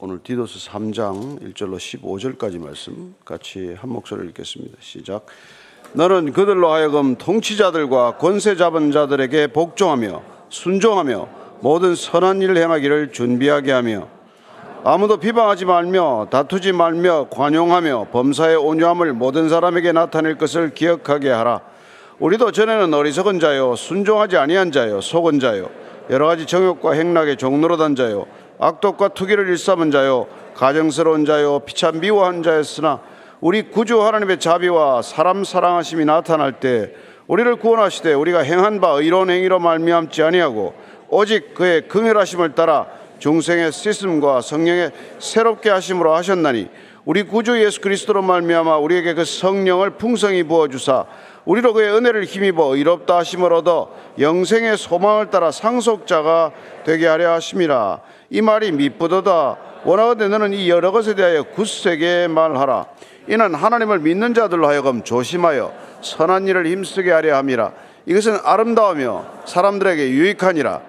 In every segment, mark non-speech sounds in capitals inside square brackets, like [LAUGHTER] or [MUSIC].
오늘 디도스 3장 1절로 15절까지 말씀 같이 한 목소리를 읽겠습니다. 시작. 너는 그들로 하여금 통치자들과 권세 잡은 자들에게 복종하며 순종하며 모든 선한 일을 행하기를 준비하게 하며 아무도 비방하지 말며 다투지 말며 관용하며 범사의 온유함을 모든 사람에게 나타낼 것을 기억하게 하라. 우리도 전에는 어리석은 자요 순종하지 아니한 자요 속은 자요 여러 가지 정욕과 행락에 종노릇한 자요 악독과 투기를 일삼은 자요 가정스러운 자요 피참 미워한 자였으나 우리 구주 하나님의 자비와 사람 사랑하심이 나타날 때 우리를 구원하시되 우리가 행한 바 의로운 행위로 말미암지 아니하고 오직 그의 긍휼하심을 따라 중생의 씻음과 성령의 새롭게 하심으로 하셨나니 우리 구주 예수 그리스도로 말미암아 우리에게 그 성령을 풍성히 부어 주사 우리로 그의 은혜를 힘입어 의롭다 하심을 얻어 영생의 소망을 따라 상속자가 되게 하려 하심이라 이 말이 미쁘도다 원하건대 너는 이 여러 것에 대하여 굳세게 말하라. 이는 하나님을 믿는 자들로 하여금 조심하여 선한 일을 힘쓰게 하려 함이라. 이것은 아름다우며 사람들에게 유익하니라.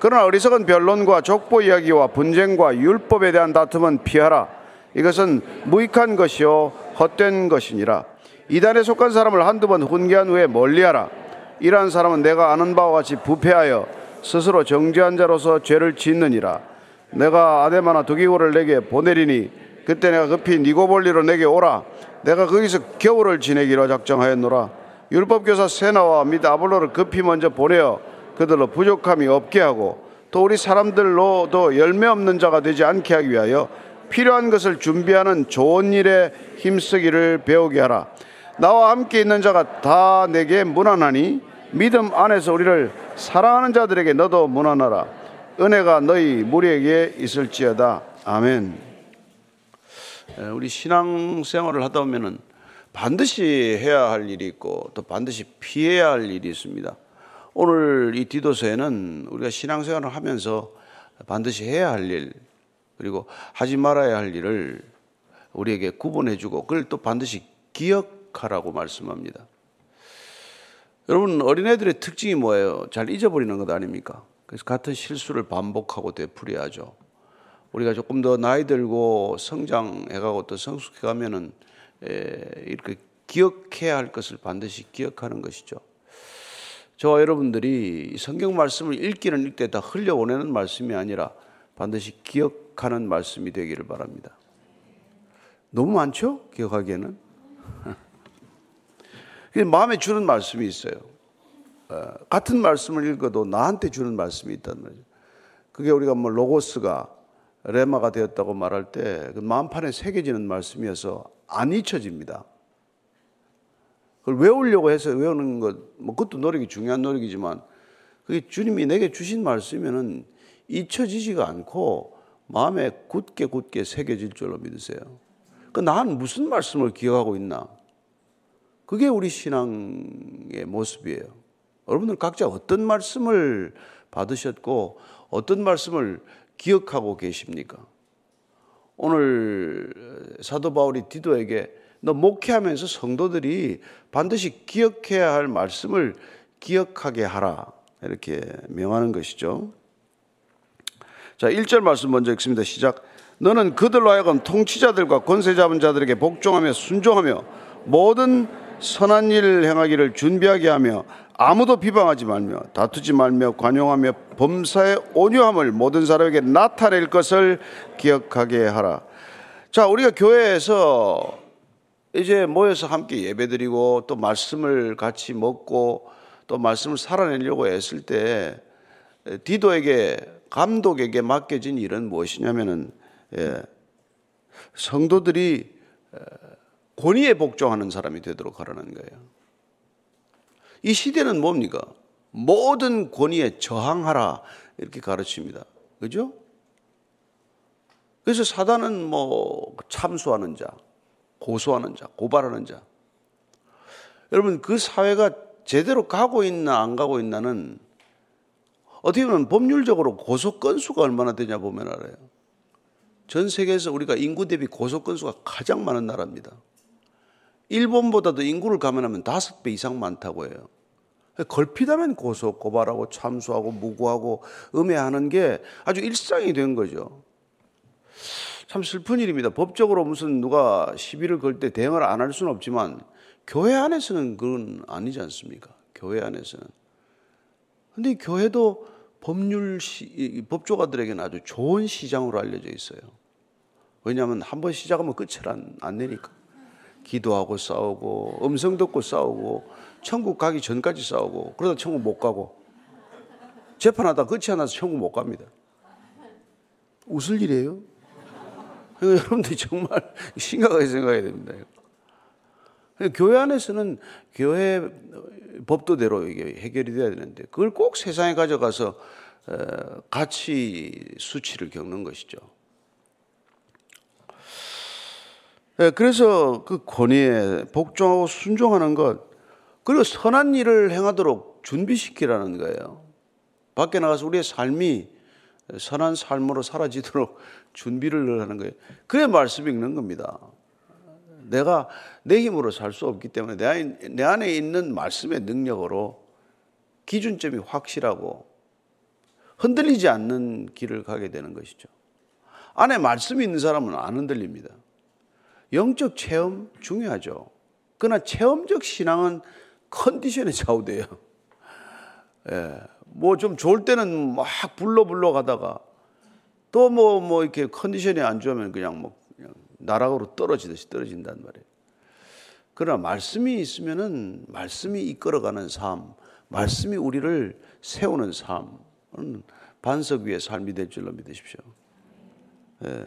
그러나 어리석은 변론과 족보 이야기와 분쟁과 율법에 대한 다툼은 피하라. 이것은 무익한 것이요 헛된 것이니라. 이단에 속한 사람을 한두 번 훈계한 후에 멀리하라. 이러한 사람은 내가 아는 바와 같이 부패하여 스스로 정죄한 자로서 죄를 짓느니라 내가 아데마나 두기고를 내게 보내리니 그때 내가 급히 니고볼리로 내게 오라. 내가 거기서 겨울을 지내기로 작정하였노라. 율법 교사 세나와 및 아볼로를 급히 먼저 보내어 그들로 부족함이 없게 하고 또 우리 사람들로도 열매 없는 자가 되지 않게 하기 위하여 필요한 것을 준비하는 좋은 일에 힘쓰기를 배우게 하라. 나와 함께 있는 자가 다 내게 무난하니 믿음 안에서 우리를 사랑하는 자들에게 너도 무난하라 은혜가 너희 무리에게 있을지어다 아멘. 우리 신앙 생활을 하다 보면은 반드시 해야 할 일이 있고 또 반드시 피해야 할 일이 있습니다. 오늘 이 디도서에는 우리가 신앙 생활을 하면서 반드시 해야 할 일, 그리고 하지 말아야 할 일을 우리에게 구분해주고 그걸 또 반드시 기억하라고 말씀합니다. 여러분 어린애들의 특징이 뭐예요? 잘 잊어버리는 것 아닙니까? 그래서 같은 실수를 반복하고 되풀이하죠. 우리가 조금 더 나이 들고 성장해가고 또 성숙해가면은 이렇게 기억해야 할 것을 반드시 기억하는 것이죠. 저와 여러분들이 성경 말씀을 읽기는 읽되 다 흘려보내는 말씀이 아니라 반드시 기억하는 말씀이 되기를 바랍니다. 너무 많죠? 기억하기에는. [LAUGHS] 마음에 주는 말씀이 있어요. 어, 같은 말씀을 읽어도 나한테 주는 말씀이 있단 말이죠. 그게 우리가 뭐 로고스가 레마가 되었다고 말할 때 그 마음판에 새겨지는 말씀이어서 안 잊혀집니다. 그걸 외우려고 해서 외우는 것, 뭐 그것도 노력이 중요한 노력이지만 그게 주님이 내게 주신 말씀이면은 잊혀지지가 않고 마음에 굳게 굳게 새겨질 줄로 믿으세요. 그 나는 무슨 말씀을 기억하고 있나? 그게 우리 신앙의 모습이에요. 여러분들 각자 어떤 말씀을 받으셨고 어떤 말씀을 기억하고 계십니까? 오늘 사도 바울이 디도에게 너 목회하면서 성도들이 반드시 기억해야 할 말씀을 기억하게 하라. 이렇게 명하는 것이죠. 자, 1절 말씀 먼저 읽습니다. 시작. 너는 그들로 하여금 통치자들과 권세 잡은 자들에게 복종하며 순종하며 모든 선한 일을 행하기를 준비하게 하며 아무도 비방하지 말며 다투지 말며 관용하며 범사의 온유함을 모든 사람에게 나타낼 것을 기억하게 하라. 자, 우리가 교회에서 이제 모여서 함께 예배드리고 또 말씀을 같이 먹고 또 말씀을 살아내려고 했을 때 디도에게 감독에게 맡겨진 일은 무엇이냐면은 예, 성도들이 권위에 복종하는 사람이 되도록 하라는 거예요. 이 시대는 뭡니까? 모든 권위에 저항하라 이렇게 가르칩니다. 그죠? 그래서 사단은 뭐 참수하는 자, 고소하는 자, 고발하는 자. 여러분 그 사회가 제대로 가고 있나 안 가고 있나는 어떻게 보면 법률적으로 고소 건수가 얼마나 되냐 보면 알아요. 전 세계에서 우리가 인구 대비 고소 건수가 가장 많은 나라입니다. 일본보다도 인구를 감안하면 다섯 배 이상 많다고 해요. 걸핏하면 고소, 고발하고 참수하고 무고하고 음해하는 게 아주 일상이 된 거죠. 참 슬픈 일입니다. 법적으로 무슨 누가 시비를 걸 때 대응을 안 할 수는 없지만 교회 안에서는 그건 아니지 않습니까? 교회 안에서는. 근데 교회도 법률 시, 법조가들에게는 아주 좋은 시장으로 알려져 있어요. 왜냐하면 한 번 시작하면 끝을 안, 안 내니까. 기도하고 싸우고 음성 듣고 싸우고 천국 가기 전까지 싸우고 그러다 천국 못 가고 재판하다 끝이 안 나서 천국 못 갑니다. 웃을 일이에요? [LAUGHS] 여러분들이 정말 [LAUGHS] 심각하게 생각해야 됩니다. 교회 안에서는 교회 법도대로 이게 해결이 돼야 되는데 그걸 꼭 세상에 가져가서 가치 수치를 겪는 것이죠. 그래서 그 권위에 복종하고 순종하는 것 그리고 선한 일을 행하도록 준비시키라는 거예요. 밖에 나가서 우리의 삶이 선한 삶으로 사라지도록 [LAUGHS] 준비를 하는 거예요. 그래 말씀 읽는 겁니다. 내가 내 힘으로 살 수 없기 때문에 내 내 안에 있는 말씀의 능력으로 기준점이 확실하고 흔들리지 않는 길을 가게 되는 것이죠. 안에 말씀이 있는 사람은 안 흔들립니다. 영적 체험 중요하죠. 그러나 체험적 신앙은 컨디션에 좌우돼요. 예. 뭐 좀 좋을 때는 막 불러 불러 가다가 또 뭐뭐 뭐 이렇게 컨디션이 안 좋으면 그냥 뭐 그냥 나락으로 떨어지듯이 떨어진단 말이에요. 그러나 말씀이 있으면은 말씀이 이끌어가는 삶, 말씀이 우리를 세우는 삶은 반석 위의 삶이 될 줄로 믿으십시오. 예.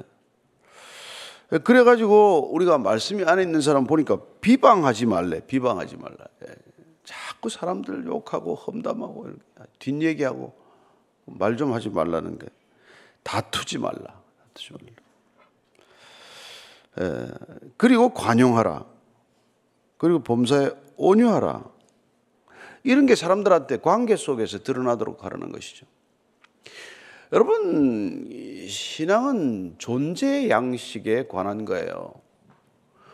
그래가지고 우리가 말씀이 안에 있는 사람 보니까 비방하지 말래, 비방하지 말라. 예. 자꾸 사람들 욕하고 험담하고 뒷얘기하고 말 좀 하지 말라는 게 다투지 말라. 다투지 말라. 에, 그리고 관용하라. 그리고 범사에 온유하라. 이런 게 사람들한테 관계 속에서 드러나도록 하라는 것이죠. 여러분, 신앙은 존재 양식에 관한 거예요.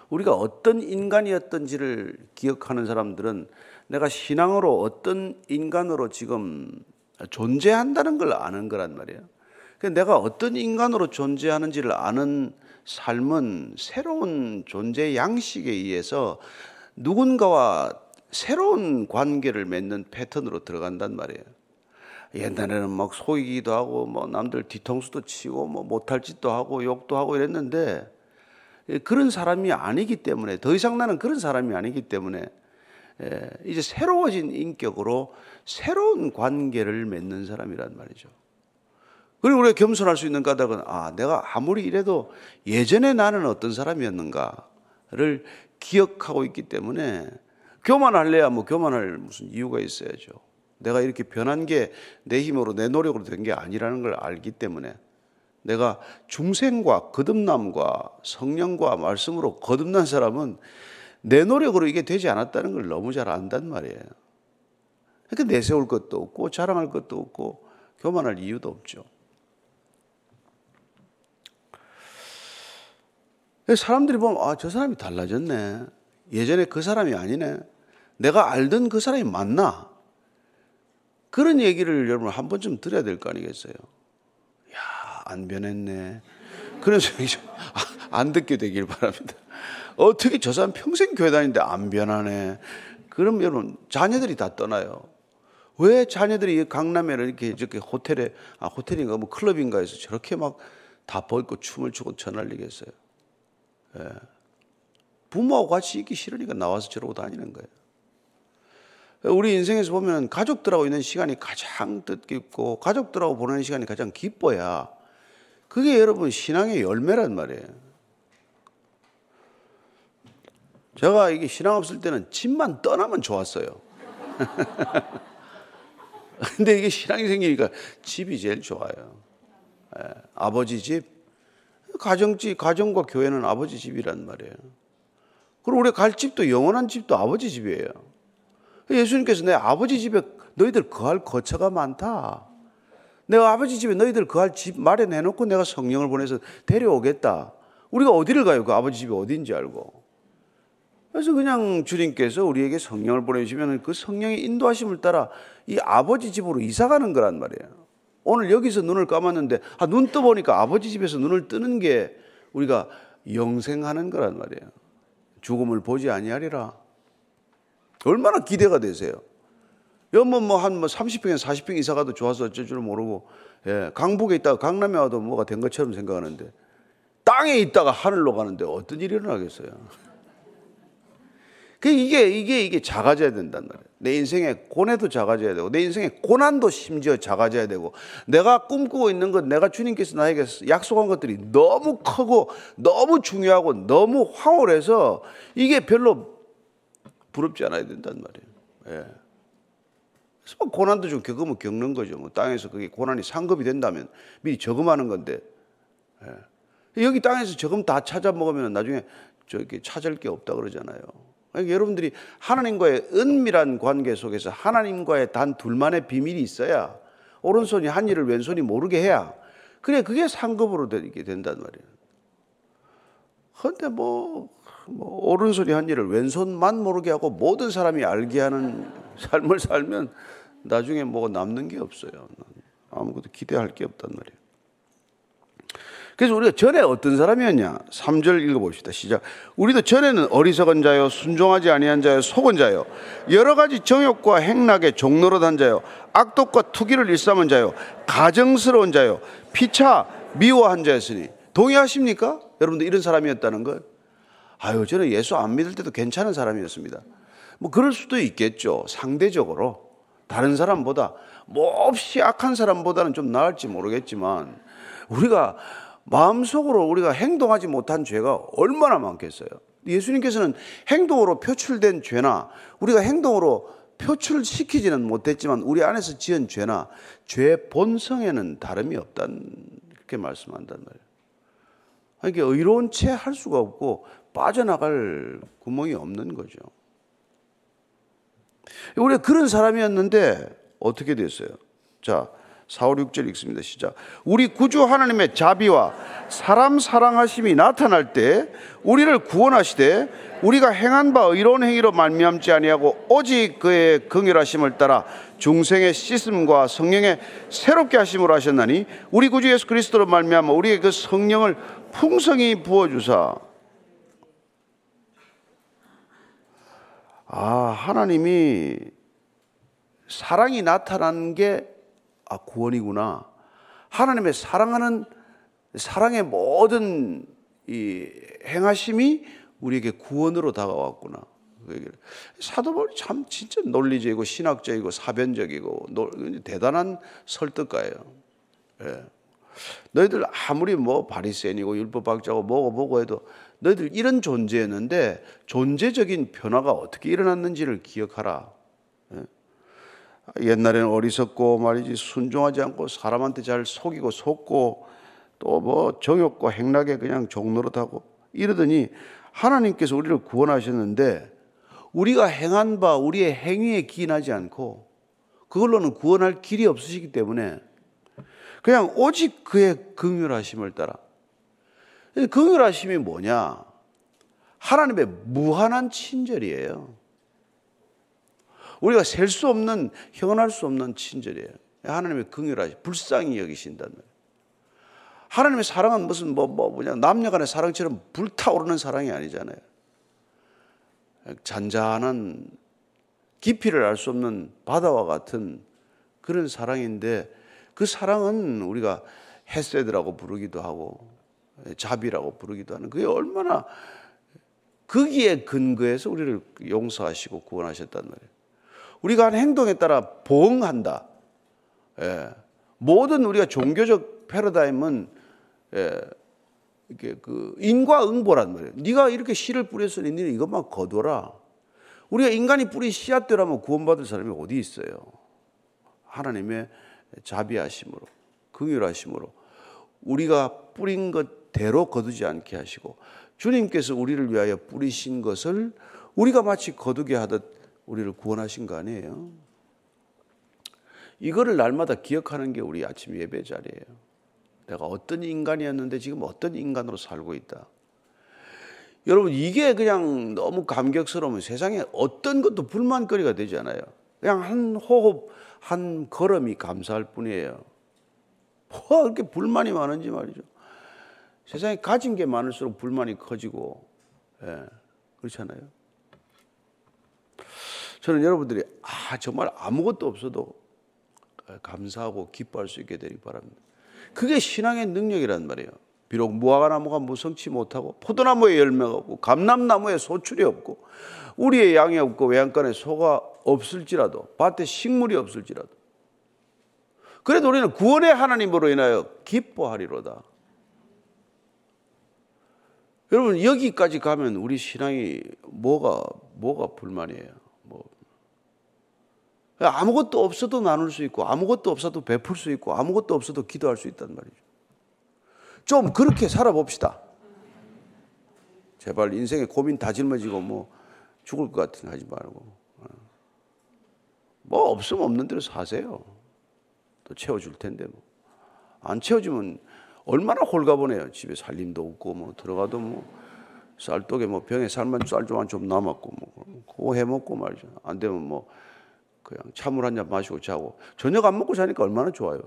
우리가 어떤 인간이었던지를 기억하는 사람들은 내가 신앙으로 어떤 인간으로 지금 존재한다는 걸 아는 거란 말이에요. 내가 어떤 인간으로 존재하는지를 아는 삶은 새로운 존재 양식에 의해서 누군가와 새로운 관계를 맺는 패턴으로 들어간단 말이에요. 옛날에는 막 속이기도 하고 뭐 남들 뒤통수도 치고 뭐 못할 짓도 하고 욕도 하고 이랬는데 그런 사람이 아니기 때문에 더 이상 나는 그런 사람이 아니기 때문에 예, 이제 새로워진 인격으로 새로운 관계를 맺는 사람이란 말이죠. 그리고 우리가 겸손할 수 있는 까닭은 아, 내가 아무리 이래도 예전에 나는 어떤 사람이었는가를 기억하고 있기 때문에 교만할래야 뭐 교만할 무슨 이유가 있어야죠. 내가 이렇게 변한 게 내 힘으로 내 노력으로 된 게 아니라는 걸 알기 때문에 내가 중생과 거듭남과 성령과 말씀으로 거듭난 사람은 내 노력으로 이게 되지 않았다는 걸 너무 잘 안단 말이에요. 그러니까 내세울 것도 없고 자랑할 것도 없고 교만할 이유도 없죠. 사람들이 보면 아, 저 사람이 달라졌네. 예전에 그 사람이 아니네. 내가 알던 그 사람이 맞나? 그런 얘기를 여러분 한 번쯤 들어야 될 거 아니겠어요? 야, 안 변했네. 그런 소리 좀안 듣게 되길 바랍니다. 어떻게 저 사람 평생 교회 다니는데 안 변하네. 그럼 여러분, 자녀들이 다 떠나요. 왜 자녀들이 강남에 이렇게 저렇게 호텔에, 아, 호텔인가 뭐 클럽인가 해서 저렇게 막 다 벗고 춤을 추고 전날리겠어요. 예. 부모하고 같이 있기 싫으니까 나와서 저러고 다니는 거예요. 우리 인생에서 보면 가족들하고 있는 시간이 가장 뜻깊고 가족들하고 보내는 시간이 가장 기뻐야 그게 여러분 신앙의 열매란 말이에요. 제가 이게 신앙 없을 때는 집만 떠나면 좋았어요. [LAUGHS] 근데 이게 신앙이 생기니까 집이 제일 좋아요. 예, 아버지 집, 가정집, 가정과 교회는 아버지 집이란 말이에요. 그리고 우리 갈 집도 영원한 집도 아버지 집이에요. 예수님께서 내 아버지 집에 너희들 거할 거처가 많다. 내가 아버지 집에 너희들 거할 집 마련해 놓고 내가 성령을 보내서 데려오겠다. 우리가 어디를 가요? 그 아버지 집이 어딘지 알고. 그래서 그냥 주님께서 우리에게 성령을 보내주시면 그 성령의 인도하심을 따라 이 아버지 집으로 이사 가는 거란 말이에요. 오늘 여기서 눈을 감았는데 아, 눈 떠보니까 아버지 집에서 눈을 뜨는 게 우리가 영생하는 거란 말이에요. 죽음을 보지 아니하리라. 얼마나 기대가 되세요? 여뭐 뭐한 뭐 30평에 40평 이사 가도 좋아서 어쩔 줄 모르고 예, 강북에 있다가 강남에 와도 뭐가 된 것처럼 생각하는데 땅에 있다가 하늘로 가는데 어떤 일이 일어나겠어요? 그 이게 이게 이게 작아져야 된단 말이에요. 내 인생의 고뇌도 작아져야 되고 내 인생의 고난도 심지어 작아져야 되고 내가 꿈꾸고 있는 것 내가 주님께서 나에게 약속한 것들이 너무 크고 너무 중요하고 너무 황홀해서 이게 별로 부럽지 않아야 된단 말이에요. 예. 그래서 뭐 고난도 좀 겪으면 겪는 거죠. 뭐 땅에서 그게 고난이 상급이 된다면 미리 저금하는 건데 예. 여기 땅에서 저금 다 찾아 먹으면 나중에 저기 찾을 게 없다 그러잖아요. 그러니까 여러분들이 하나님과의 은밀한 관계 속에서 하나님과의 단 둘만의 비밀이 있어야 오른손이 한 일을 왼손이 모르게 해야 그래 그게 상급으로 되게 된단 말이에요. 근데 뭐, 뭐 오른손이 한 일을 왼손만 모르게 하고 모든 사람이 알게 하는 삶을 살면 나중에 뭐가 남는 게 없어요. 아무것도 기대할 게 없단 말이에요. 그래서 우리가 전에 어떤 사람이었냐? 3절 읽어봅시다. 시작. 우리도 전에는 어리석은 자요, 순종하지 아니한 자요, 속은 자요, 여러 가지 정욕과 행락에 종노릇한 자요, 악독과 투기를 일삼은 자요, 가정스러운 자요, 피차 미워한 자였으니 동의하십니까? 여러분들 이런 사람이었다는 걸? 아유, 저는 예수 안 믿을 때도 괜찮은 사람이었습니다. 뭐 그럴 수도 있겠죠. 상대적으로 다른 사람보다 몹시 악한 사람보다는 좀 나을지 모르겠지만 우리가 마음속으로 우리가 행동하지 못한 죄가 얼마나 많겠어요. 예수님께서는 행동으로 표출된 죄나 우리가 행동으로 표출시키지는 못했지만 우리 안에서 지은 죄나 죄 본성에는 다름이 없다는 그렇게 말씀한단 말이에요. 그러니까 의로운 채 할 수가 없고 빠져나갈 구멍이 없는 거죠. 우리가 그런 사람이었는데 어떻게 됐어요? 자, 4, 5, 6절 읽습니다. 시작. 우리 구주 하나님의 자비와 사람 사랑하심이 나타날 때 우리를 구원하시되 우리가 행한 바 의로운 행위로 말미암지 아니하고 오직 그의 긍휼하심을 따라 중생의 씻음과 성령의 새롭게 하심으로 하셨나니 우리 구주 예수 그리스도로 말미암아 우리의 그 성령을 풍성히 부어 주사 아, 하나님이 사랑이 나타난 게 아, 구원이구나. 하나님의 사랑하는 사랑의 모든 이 행하심이 우리에게 구원으로 다가왔구나. 그 사도 바울이 참 진짜 논리적이고 신학적이고 사변적이고 대단한 설득가예요. 예. 너희들 아무리 뭐 바리새인이고 율법학자고 뭐고 뭐고 해도 너희들 이런 존재였는데 존재적인 변화가 어떻게 일어났는지를 기억하라. 예. 옛날에는 어리석고 말이지 순종하지 않고 사람한테 잘 속이고 속고 또 뭐 정욕과 행락에 그냥 종노릇하고 이러더니 하나님께서 우리를 구원하셨는데 우리가 행한 바 우리의 행위에 기인하지 않고 그걸로는 구원할 길이 없으시기 때문에 그냥 오직 그의 긍휼하심을 따라 긍휼하심이 뭐냐? 하나님의 무한한 친절이에요. 우리가 셀 수 없는 형언할 수 없는 친절이에요. 하나님의 긍휼하심, 불쌍히 여기신다는 거예요. 하나님의 사랑은 무슨 뭐, 뭐, 그냥 남녀간의 사랑처럼 불타오르는 사랑이 아니잖아요. 잔잔한 깊이를 알 수 없는 바다와 같은 그런 사랑인데 그 사랑은 우리가 헤세드라고 부르기도 하고 자비라고 부르기도 하는 그게 얼마나 거기에 근거해서 우리를 용서하시고 구원하셨단 말이에요. 우리가 한 행동에 따라 보응한다. 예. 모든 우리가 종교적 패러다임은 예. 이게 그 인과응보란 말이에요. 네가 이렇게 씨를 뿌렸으니 너는 이것만 거둬라. 우리가 인간이 뿌린 씨앗대라면 구원받을 사람이 어디 있어요? 하나님의 자비하심으로, 긍휼하심으로 우리가 뿌린 것대로 거두지 않게 하시고 주님께서 우리를 위하여 뿌리신 것을 우리가 마치 거두게 하듯 우리를 구원하신 거 아니에요? 이거를 날마다 기억하는 게 우리 아침 예배 자리예요. 내가 어떤 인간이었는데 지금 어떤 인간으로 살고 있다. 여러분 이게 그냥 너무 감격스러우면 세상에 어떤 것도 불만거리가 되잖아요. 그냥 한 호흡, 한 걸음이 감사할 뿐이에요. 뭐가 그렇게 불만이 많은지 말이죠. 세상에 가진 게 많을수록 불만이 커지고, 예, 그렇잖아요. 저는 여러분들이 아 정말 아무것도 없어도 감사하고 기뻐할 수 있게 되길 바랍니다. 그게 신앙의 능력이란 말이에요. 비록 무화과 나무가 무성치 못하고 포도나무에 열매가 없고 감람나무에 소출이 없고 우리의 양이 없고 외양간에 소가 없을지라도 밭에 식물이 없을지라도 그래도 우리는 구원의 하나님으로 인하여 기뻐하리로다. 여러분 여기까지 가면 우리 신앙이 뭐가 뭐가 불만이에요. 뭐 아무것도 없어도 나눌 수 있고 아무것도 없어도 베풀 수 있고 아무것도 없어도 기도할 수 있단 말이죠. 좀 그렇게 살아봅시다. 제발 인생에 고민 다 짊어지고 뭐 죽을 것 같은 하지 말고 뭐 없으면 없는 대로 사세요. 또 채워줄 텐데 뭐. 안 채워주면 얼마나 홀가분해요. 집에 살림도 없고 뭐 들어가도 뭐 쌀떡에 뭐 병에 살만 쌀조만 좀 남았고 뭐 그거 해 먹고 말이죠. 안 되면 뭐 그냥 차물 한 잔 마시고 자고 저녁 안 먹고 자니까 얼마나 좋아요.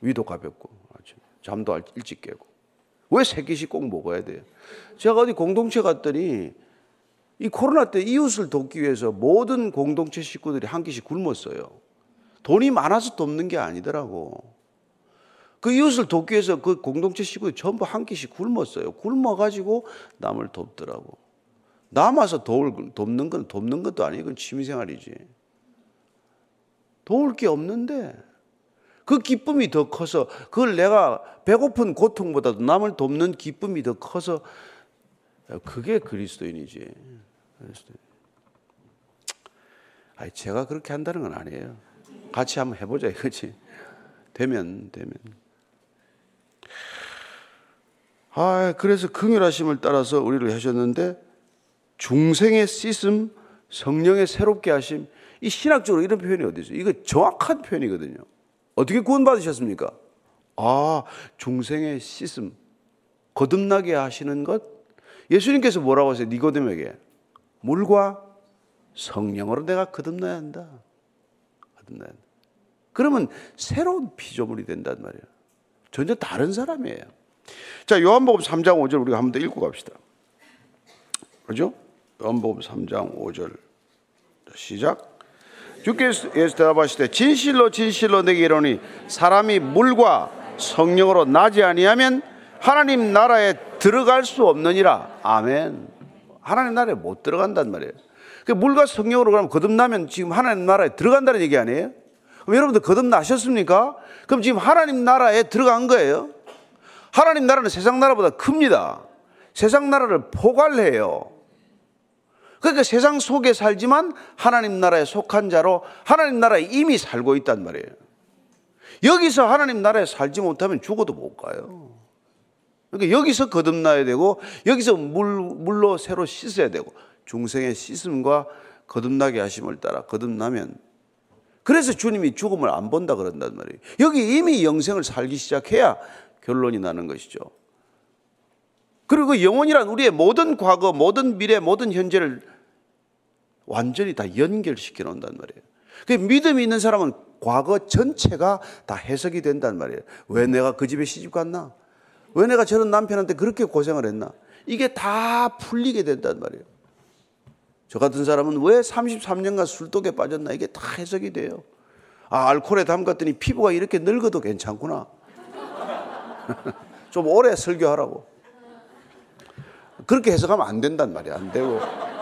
위도 가볍고 아침 잠도 일찍 깨고 왜 세 끼씩 꼭 먹어야 돼요? 제가 어디 공동체 갔더니 이 코로나 때 이웃을 돕기 위해서 모든 공동체 식구들이 한 끼씩 굶었어요. 돈이 많아서 돕는 게 아니더라고. 그 이웃을 돕기 위해서 그 공동체 식구들이 전부 한 끼씩 굶었어요. 굶어가지고 남을 돕더라고. 남아서 도울, 돕는 건 돕는 것도 아니고 그건 취미생활이지. 도울 게 없는데 그 기쁨이 더 커서 그걸 내가 배고픈 고통보다도 남을 돕는 기쁨이 더 커서 그게 그리스도인이지. 아니 제가 그렇게 한다는 건 아니에요. 같이 한번 해보자 이거지. 되면 되면. 아 그래서 긍휼하심을 따라서 우리를 하셨는데 중생의 씻음, 성령의 새롭게 하심. 이 신학적으로 이런 표현이 어디 있어요? 이거 정확한 표현이거든요. 어떻게 구원받으셨습니까? 아, 중생의 씻음. 거듭나게 하시는 것? 예수님께서 뭐라고 하세요? 니고데에게 물과 성령으로 내가 거듭나야 한다. 한다. 그러면 새로운 피조물이 된단 말이에요. 전혀 다른 사람이에요. 자, 요한복음 3장 5절 우리가 한 번 더 읽고 갑시다. 그죠? 요한복음 3장 5절. 시작. 주께서 대답하시되 진실로 진실로 내게 이르니 사람이 물과 성령으로 나지 아니하면 하나님 나라에 들어갈 수 없느니라. 아멘. 하나님 나라에 못 들어간단 말이에요. 그 물과 성령으로 그러면 거듭나면 지금 하나님 나라에 들어간다는 얘기 아니에요? 그럼 여러분들 거듭나셨습니까? 그럼 지금 하나님 나라에 들어간 거예요. 하나님 나라는 세상 나라보다 큽니다. 세상 나라를 포괄해요. 그러니까 세상 속에 살지만 하나님 나라에 속한 자로 하나님 나라에 이미 살고 있단 말이에요. 여기서 하나님 나라에 살지 못하면 죽어도 못 가요. 그러니까 여기서 거듭나야 되고 여기서 물, 물로 새로 씻어야 되고 중생의 씻음과 거듭나게 하심을 따라 거듭나면 그래서 주님이 죽음을 안 본다 그런단 말이에요. 여기 이미 영생을 살기 시작해야 결론이 나는 것이죠. 그리고 영혼이란 우리의 모든 과거, 모든 미래, 모든 현재를 완전히 다 연결시켜 놓는단 말이에요. 그 믿음이 있는 사람은 과거 전체가 다 해석이 된단 말이에요. 왜 내가 그 집에 시집 갔나? 왜 내가 저런 남편한테 그렇게 고생을 했나? 이게 다 풀리게 된단 말이에요. 저 같은 사람은 왜 33년간 술독에 빠졌나? 이게 다 해석이 돼요. 아, 알코올에 담갔더니 피부가 이렇게 늙어도 괜찮구나. [LAUGHS] 좀 오래 설교하라고. 그렇게 해석하면 안 된단 말이야. 안 되고.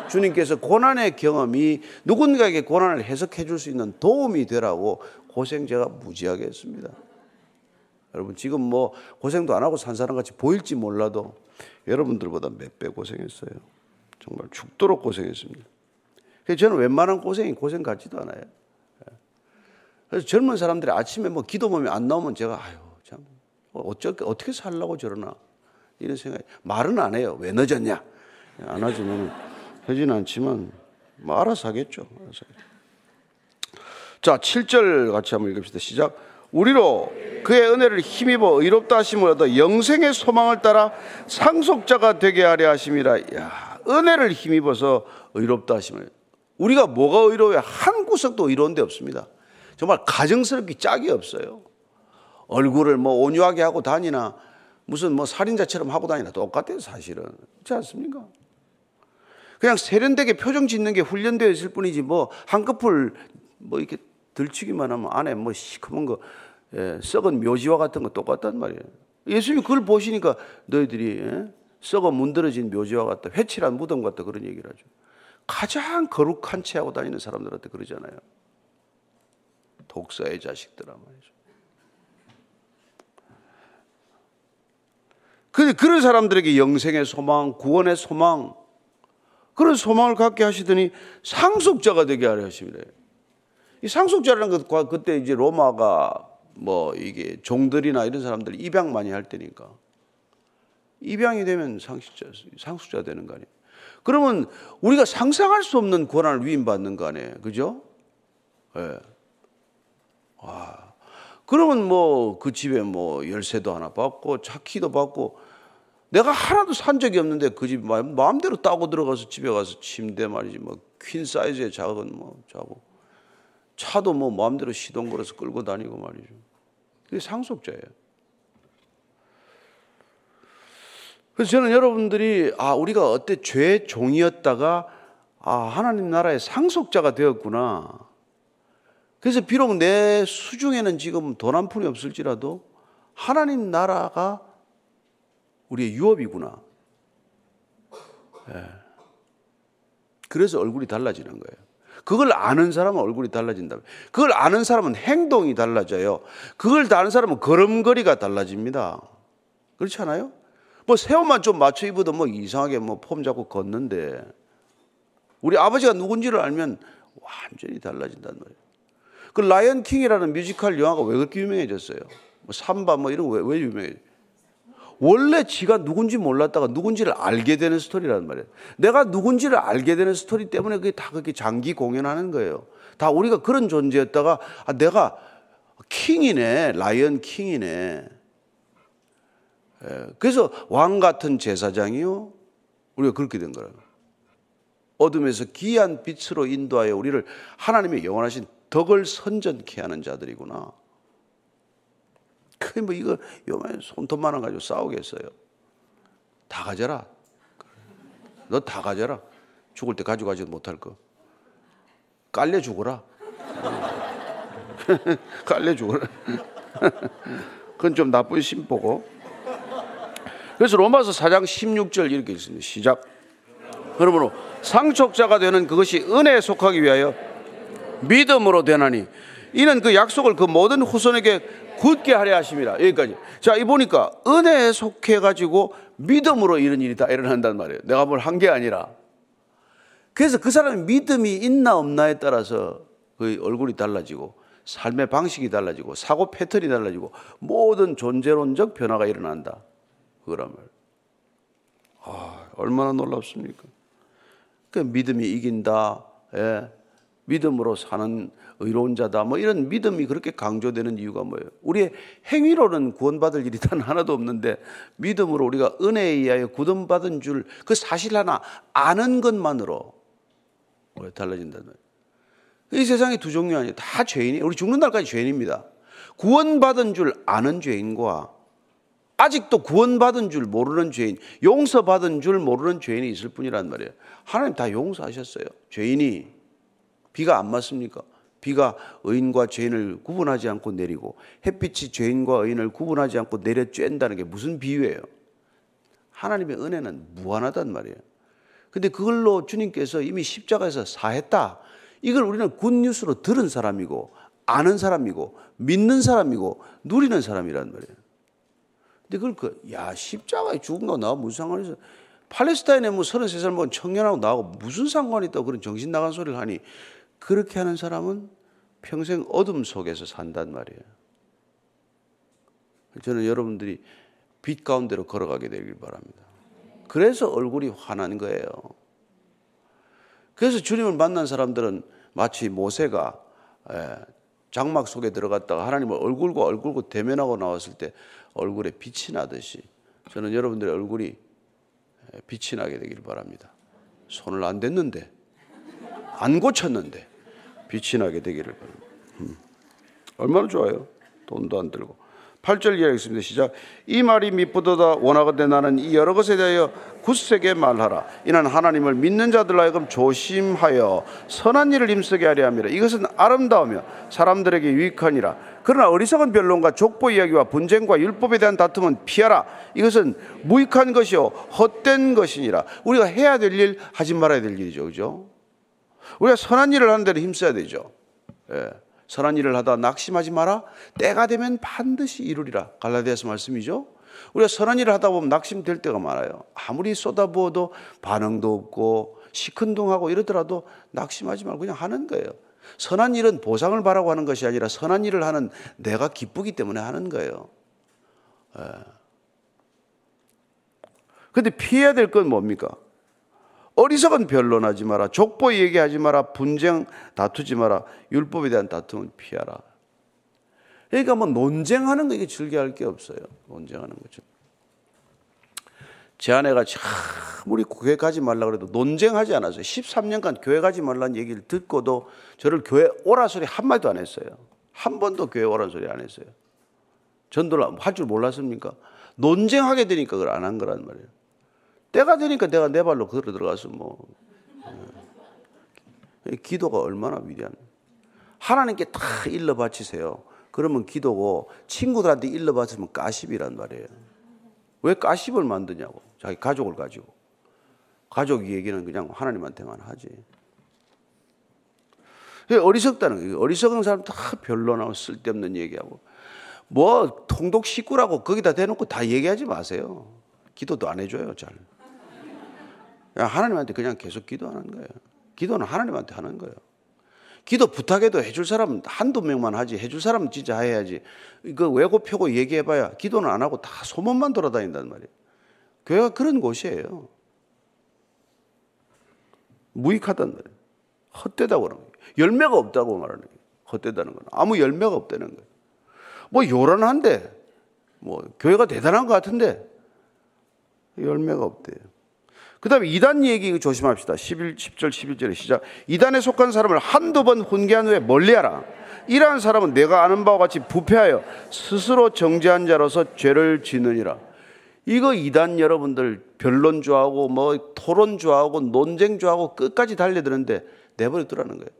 주님께서 고난의 경험이 누군가에게 고난을 해석해 줄 수 있는 도움이 되라고 고생 제가 무지하게 했습니다. 여러분, 지금 뭐 고생도 안 하고 산 사람 같이 보일지 몰라도 여러분들보다 몇 배 고생했어요. 정말 죽도록 고생했습니다. 저는 웬만한 고생이 고생 같지도 않아요. 그래서 젊은 사람들이 아침에 뭐 기도 몸이 안 나오면 제가 아유, 참, 어쩌, 어떻게 살라고 저러나. 이런 생각이 말은 안 해요. 왜 늦었냐? 안 하지만 하진 않지만 뭐 알아서 하겠죠. 알아서 하겠죠. 자, 7절 같이 한번 읽읍시다. 시작. 우리로 그의 은혜를 힘입어 의롭다 하심을 얻어 영생의 소망을 따라 상속자가 되게 하려 하심이라. 야, 은혜를 힘입어서 의롭다 하심을. 우리가 뭐가 의로워요? 한 구석도 의로운 데 없습니다. 정말 가정스럽게 짝이 없어요. 얼굴을 뭐 온유하게 하고 다니나 무슨 뭐 살인자처럼 하고 다니나 똑같아요, 사실은. 그렇지 않습니까? 그냥 세련되게 표정 짓는 게 훈련되어 있을 뿐이지 뭐 한꺼풀 뭐 이렇게 들치기만 하면 안에 뭐 시커먼 거 예, 썩은 묘지와 같은 거 똑같단 말이에요. 예수님이 그걸 보시니까 너희들이 예? 썩어 문드러진 묘지와 같다. 회칠한 무덤 같다. 그런 얘기를 하죠. 가장 거룩한 채 하고 다니는 사람들한테 그러잖아요. 독사의 자식들아 말이죠. 근데 그런 사람들에게 영생의 소망, 구원의 소망, 그런 소망을 갖게 하시더니 상속자가 되게 하려 하십니다. 이 상속자라는 것, 그때 이제 로마가 뭐 이게 종들이나 이런 사람들이 입양 많이 할 때니까 입양이 되면 상속자, 상속자 되는 거 아니에요. 그러면 우리가 상상할 수 없는 권한을 위임받는 거 아니에요. 그죠? 예. 네. 와. 그러면 뭐 그 집에 뭐 열쇠도 하나 받고 차 키도 받고 내가 하나도 산 적이 없는데 그 집 마음대로 따고 들어가서 집에 가서 침대 말이지 뭐 퀸 사이즈의 작은 뭐 자고 차도 뭐 마음대로 시동 걸어서 끌고 다니고 말이죠. 그게 상속자예요. 그래서 저는 여러분들이 아 우리가 어때 죄 종이었다가 아 하나님 나라의 상속자가 되었구나. 그래서 비록 내 수중에는 지금 돈 한 푼이 없을지라도 하나님 나라가 우리의 유업이구나. 예. 그래서 얼굴이 달라지는 거예요. 그걸 아는 사람은 얼굴이 달라진다. 그걸 아는 사람은 행동이 달라져요. 그걸 아는 사람은 걸음걸이가 달라집니다. 그렇지 않아요? 뭐 새 옷만 좀 맞춰 입어도 뭐 이상하게 뭐 폼 잡고 걷는데 우리 아버지가 누군지를 알면 완전히 달라진단 말이에요. 그 라이언 킹이라는 뮤지컬 영화가 왜 그렇게 유명해졌어요? 뭐 심바 뭐 이런 거 왜, 왜 유명해? 원래 지가 누군지 몰랐다가 누군지를 알게 되는 스토리란 말이에요. 내가 누군지를 알게 되는 스토리 때문에 그게 다 그렇게 장기 공연하는 거예요. 다 우리가 그런 존재였다가 아, 내가 킹이네, 라이언 킹이네. 예, 그래서 왕 같은 제사장이요. 우리가 그렇게 된 거라고. 어둠에서 귀한 빛으로 인도하여 우리를 하나님의 영원하신 덕을 선전케 하는 자들이구나. 그뭐 이거 요만 손톱만 원 가지고 싸우겠어요. 다 가져라. 너 다 가져라. 죽을 때 가져가지도 못할 거. 깔려 죽어라. [LAUGHS] 깔려 죽어라. [LAUGHS] 그건 좀 나쁜 심보고. 그래서 로마서 4장 16절 이렇게 있습니다. 시작. 그러므로 상속자가 되는 그것이 은혜에 속하기 위하여 믿음으로 되나니 이는 그 약속을 그 모든 후손에게 굳게 하려 하심이라. 여기까지. 자, 이 보니까 은혜에 속해 가지고 믿음으로 이런 일이 다 일어난단 말이에요. 내가 뭘 한 게 아니라. 그래서 그 사람이 믿음이 있나 없나에 따라서 그 얼굴이 달라지고 삶의 방식이 달라지고 사고 패턴이 달라지고 모든 존재론적 변화가 일어난다. 말. 아, 얼마나 놀랍습니까? 그 믿음이 이긴다. 예. 믿음으로 사는 의로운 자다. 뭐 이런 믿음이 그렇게 강조되는 이유가 뭐예요? 우리의 행위로는 구원받을 일이 단 하나도 없는데 믿음으로 우리가 은혜에 의하여 구원받은 줄 그 사실 하나 아는 것만으로 달라진다는. 이 세상에 두 종류 아니에요. 다 죄인이 우리 죽는 날까지 죄인입니다. 구원받은 줄 아는 죄인과 아직도 구원받은 줄 모르는 죄인, 용서받은 줄 모르는 죄인이 있을 뿐이란 말이에요. 하나님 다 용서하셨어요. 죄인이 비가 안 맞습니까? 비가 의인과 죄인을 구분하지 않고 내리고 햇빛이 죄인과 의인을 구분하지 않고 내려 쬐다는 게 무슨 비유예요? 하나님의 은혜는 무한하단 말이에요. 근데 그걸로 주님께서 이미 십자가에서 사했다. 이걸 우리는 굿뉴스로 들은 사람이고 아는 사람이고 믿는 사람이고 누리는 사람이란 말이에요. 근데 그걸 그, 야, 십자가에 죽은 거 나와 무슨 상관이 있어? 팔레스타인에 뭐 33살 먹은 청년하고 나하고 무슨 상관이 있다고 그런 정신 나간 소리를 하니 그렇게 하는 사람은 평생 어둠 속에서 산단 말이에요. 저는 여러분들이 빛 가운데로 걸어가게 되길 바랍니다. 그래서 얼굴이 환한 거예요. 그래서 주님을 만난 사람들은 마치 모세가 예, 장막 속에 들어갔다가 하나님을 얼굴과 얼굴과 대면하고 나왔을 때 얼굴에 빛이 나듯이 저는 여러분들의 얼굴이 예, 빛이 나게 되길 바랍니다. 손을 안 댔는데 안 고쳤는데 빛이 나게 되기를 바랍니다. 음. 얼마나 좋아요. 돈도 안 들고 8절 이야기했습니다. 시작. 이 말이 미쁘도다 원하건대 나는 이 여러 것에 대하여 굳세게 말하라. 이는 하나님을 믿는 자들 하여금 조심하여 선한 일을 힘쓰게 하려 함이라. 이것은 아름다우며 사람들에게 유익하니라. 그러나 어리석은 변론과 족보 이야기와 분쟁과 율법에 대한 다툼은 피하라. 이것은 무익한 것이요 헛된 것이니라. 우리가 해야 될 일 하지 말아야 될 일이죠. 그죠? 우리가 선한 일을 하는 데는 힘써야 되죠. 예. 선한 일을 하다 낙심하지 마라. 때가 되면 반드시 이루리라. 갈라디아서 말씀이죠. 우리가 선한 일을 하다 보면 낙심될 때가 많아요. 아무리 쏟아부어도 반응도 없고 시큰둥하고 이러더라도 낙심하지 말고 그냥 하는 거예요. 선한 일은 보상을 바라고 하는 것이 아니라 선한 일을 하는 내가 기쁘기 때문에 하는 거예요. 그런데 예. 피해야 될 건 뭡니까? 어리석은 변론하지 마라. 족보 얘기하지 마라. 분쟁 다투지 마라. 율법에 대한 다툼은 피하라. 그러니까 뭐 논쟁하는 거 이게 즐겨할 게 없어요. 논쟁하는 거죠. 제 아내가 참 우리 교회 가지 말라 그래도 논쟁하지 않았어요. 13년간 교회 가지 말라는 얘기를 듣고도 저를 교회 오라 소리 한마디도 안 했어요. 한 번도 교회 오라 소리 안 했어요. 전도를 할 줄 몰랐습니까? 논쟁하게 되니까 그걸 안 한 거란 말이에요. 때가 되니까 내가 내 발로 걸어 들어가서 뭐 예. 기도가 얼마나 위대한 하나님께 다 일러 바치세요. 그러면 기도고 친구들한테 일러 바치면 까십이란 말이에요. 왜 까십을 만드냐고 자기 가족을 가지고 가족 얘기는 그냥 하나님한테만 하지. 어리석다는 거예요. 어리석은 사람 다 변론하고 쓸데없는 얘기하고 뭐 통독 식구라고 거기다 대놓고 다 얘기하지 마세요. 기도도 안 해줘요 잘. 하나님한테 그냥 계속 기도하는 거예요. 기도는 하나님한테 하는 거예요. 기도 부탁해도 해줄 사람은 한두 명만 하지 해줄 사람은 진짜 해야지. 이거 외고 펴고 얘기해봐야 기도는 안 하고 다 소문만 돌아다닌단 말이에요. 교회가 그런 곳이에요. 무익하단 말이에요. 헛되다고 그러는 거예요. 열매가 없다고 말하는 거예요. 헛되다는 건 아무 열매가 없다는 거예요. 뭐 요란한데 뭐 교회가 대단한 것 같은데 열매가 없대요. 그 다음에 이단 얘기 조심합시다. 11, 10절, 11절에 시작. 이단에 속한 사람을 한두 번 훈계한 후에 멀리하라. 이러한 사람은 내가 아는 바와 같이 부패하여 스스로 정죄한 자로서 죄를 지느니라. 이거 이단 여러분들 변론 좋아하고 뭐 토론 좋아하고 논쟁 좋아하고 끝까지 달려드는데 내버려 두라는 거예요.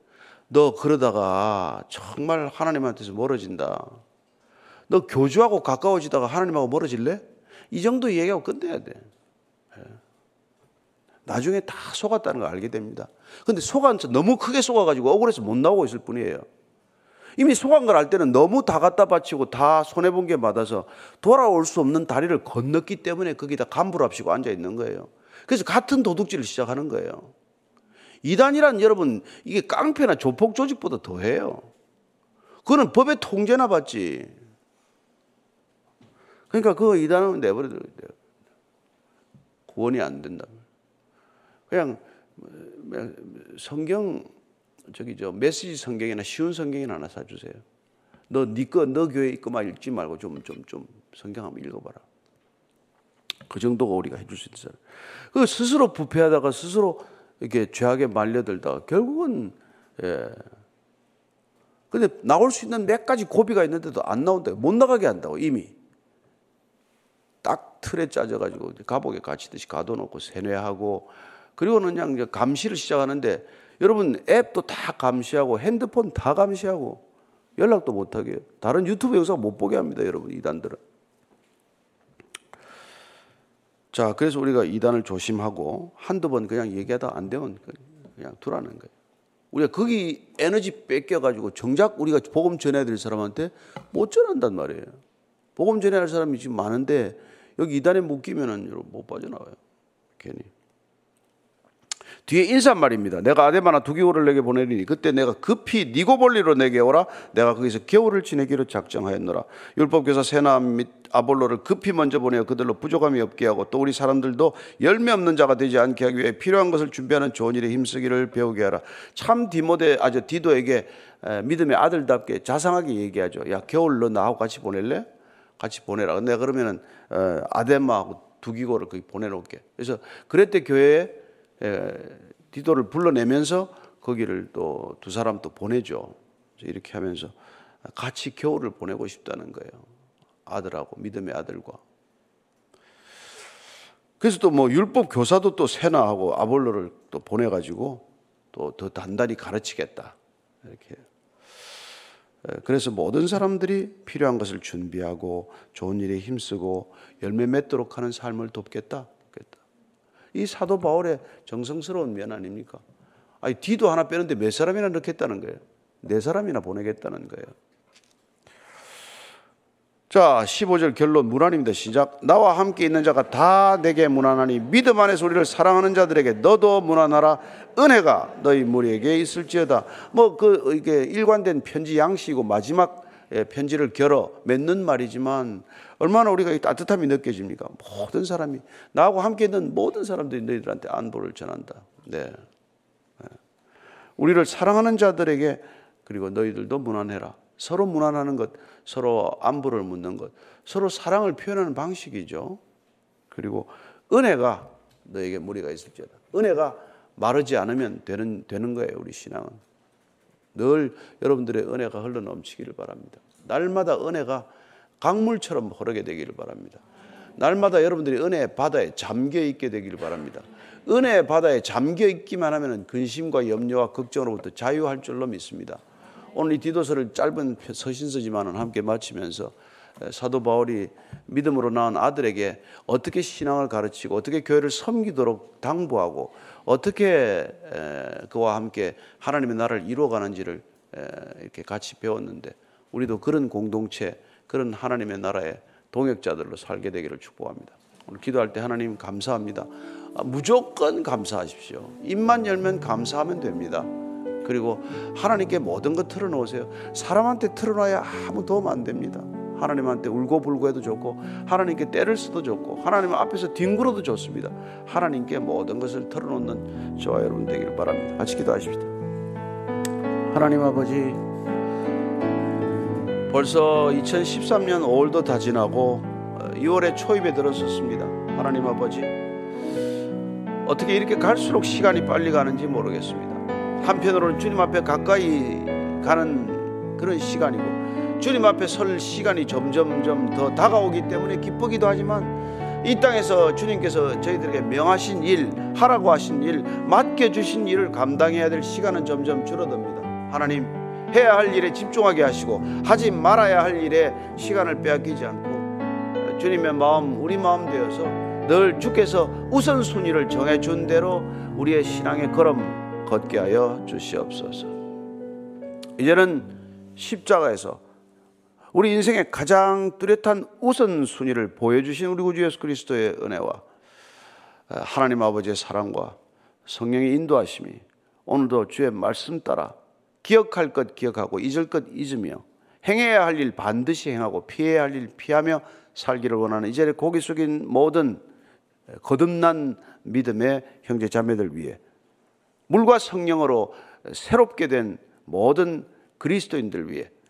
너 그러다가 정말 하나님한테서 멀어진다. 너 교주하고 가까워지다가 하나님하고 멀어질래? 이 정도 얘기하고 끝내야 돼. 나중에 다 속았다는 걸 알게 됩니다. 근데 속은 너무 크게 속아가지고 억울해서 못 나오고 있을 뿐이에요. 이미 속은 걸알 때는 너무 다 갖다 바치고 다 손해본 게 맞아서 돌아올 수 없는 다리를 건넜기 때문에 거기다 간부랍시고 앉아 있는 거예요. 그래서 같은 도둑질을 시작하는 거예요. 이단이란 여러분, 이게 깡패나 조폭 조직보다 더해요. 그거는 법의 통제나 받지. 그러니까 그 이단은 내버려 둬야 돼요. 구원이 안 된다. 그냥 성경 저기 저 메시지 성경이나 쉬운 성경이나 하나 사주세요. 너니거너 네 교회 있고만 읽지 말고 좀 좀 좀 성경 한번 읽어봐라. 그 정도가 우리가 해줄 수 있어요. 그 스스로 부패하다가 스스로 이렇게 죄악에 말려들다가 결국은 예. 근데 나올 수 있는 몇 가지 고비가 있는데도 안 나온다. 못 나가게 한다고 이미. 딱 틀에 짜져가지고 감옥에 갇히듯이 가둬놓고 세뇌하고 그리고는 그냥 감시를 시작하는데 여러분 앱도 다 감시하고 핸드폰 다 감시하고 연락도 못하게 해요. 다른 유튜브 영상 못 보게 합니다. 여러분 이단들은. 자, 그래서 우리가 이단을 조심하고 한두 번 그냥 얘기하다 안 되면 그냥 두라는 거예요. 우리가 거기 에너지 뺏겨가지고 정작 우리가 복음 전해야 될 사람한테 못 전한단 말이에요. 복음 전해야 할 사람이 지금 많은데 여기 이단에 묶이면은 여러분 못 빠져나와요. 괜히. 뒤에 인사말입니다. 내가 아데마나 두 겨울을 내게 보내리니 그때 내가 급히 니고볼리로 내게 오라. 내가 거기서 겨울을 지내기로 작정하였노라. 율법교사 세나 및 아볼로를 급히 먼저 보내어 그들로 부족함이 없게 하고 또 우리 사람들도 열매 없는 자가 되지 않게 하기 위해 필요한 것을 준비하는 좋은 일에 힘쓰기를 배우게 하라. 참 디모데 아저 디도에게 믿음의 아들답게 자상하게 얘기하죠. 야 겨울 너 나하고 같이 보낼래? 같이 보내라. 근데 그러면은 아데마하고 두기고를 거기 보내놓을게. 그래서 그랬대 교회에 디도를 불러내면서 거기를 또 두 사람 또 보내죠. 이렇게 하면서 같이 겨울을 보내고 싶다는 거예요. 아들하고 믿음의 아들과 그래서 또 뭐 율법 교사도 또 세나하고 아볼로를 또 보내가지고 또 더 단단히 가르치겠다 이렇게 그래서 모든 사람들이 필요한 것을 준비하고 좋은 일에 힘쓰고 열매 맺도록 하는 삶을 돕겠다. 이 사도 바울의 정성스러운 면 아닙니까? 아니 뒤도 하나 빼는데 몇 사람이나 넣겠다는 거예요. 네 사람이나 보내겠다는 거예요. 자, 15절 결론 무난입니다. 시작. 나와 함께 있는 자가 다 내게 무난하니 믿음 안에서 우리를 사랑하는 자들에게 너도 무난하라. 은혜가 너희 무리에게 있을지어다. 뭐 그 이게 일관된 편지 양식이고 마지막 예, 편지를 결어 맺는 말이지만 얼마나 우리가 따뜻함이 느껴집니까? 모든 사람이 나하고 함께 있는 모든 사람들이 너희들한테 안보를 전한다. 네. 네. 우리를 사랑하는 자들에게 그리고 너희들도 무난해라. 서로 무난하는 것, 서로 안부를 묻는 것, 서로 사랑을 표현하는 방식이죠. 그리고 은혜가 너에게 무리가 있을지어다. 은혜가 마르지 않으면 되는, 되는 거예요, 우리 신앙은. 늘 여러분들의 은혜가 흘러 넘치기를 바랍니다. 날마다 은혜가 강물처럼 흐르게 되기를 바랍니다. 날마다 여러분들이 은혜의 바다에 잠겨 있게 되기를 바랍니다. 은혜의 바다에 잠겨 있기만 하면 근심과 염려와 걱정으로부터 자유할 줄로 믿습니다. 오늘 이 디도서를 짧은 서신서지만은 함께 마치면서 사도 바울이 믿음으로 낳은 아들에게 어떻게 신앙을 가르치고 어떻게 교회를 섬기도록 당부하고 어떻게 그와 함께 하나님의 나라를 이루어가는지를 이렇게 같이 배웠는데 우리도 그런 공동체 그런 하나님의 나라의 동역자들로 살게 되기를 축복합니다. 오늘 기도할 때 하나님 감사합니다. 아, 무조건 감사하십시오. 입만 열면 감사하면 됩니다. 그리고 하나님께 모든 것 틀어놓으세요. 사람한테 틀어놔야 아무 도움 안 됩니다. 하나님한테 울고불고 해도 좋고 하나님께 때를 써도 좋고 하나님 앞에서 뒹굴어도 좋습니다. 하나님께 모든 것을 털어놓는 저와 여러분 되기를 바랍니다. 같이 기도하십시다. 하나님 아버지 벌써 2013년 5월도 다 지나고 2월에 초입에 들어섰습니다. 하나님 아버지 어떻게 이렇게 갈수록 시간이 빨리 가는지 모르겠습니다. 한편으로는 주님 앞에 가까이 가는 그런 시간이고 주님 앞에 설 시간이 점점점 더 다가오기 때문에 기쁘기도 하지만 이 땅에서 주님께서 저희들에게 명하신 일, 하라고 하신 일, 맡겨주신 일을 감당해야 될 시간은 점점 줄어듭니다. 하나님, 해야 할 일에 집중하게 하시고 하지 말아야 할 일에 시간을 빼앗기지 않고 주님의 마음, 우리 마음 되어서 늘 주께서 우선순위를 정해준 대로 우리의 신앙의 걸음 걷게 하여 주시옵소서. 이제는 십자가에서 우리 인생의 가장 뚜렷한 우선순위를 보여주신 우리 구주 예수 그리스도의 은혜와 하나님 아버지의 사랑과 성령의 인도하심이 오늘도 주의 말씀 따라 기억할 것 기억하고 잊을 것 잊으며 행해야 할 일 반드시 행하고 피해야 할 일 피하며 살기를 원하는 이제 고기 숙인 모든 거듭난 믿음의 형제 자매들 위해 물과 성령으로 새롭게 된 모든 그리스도인들 위해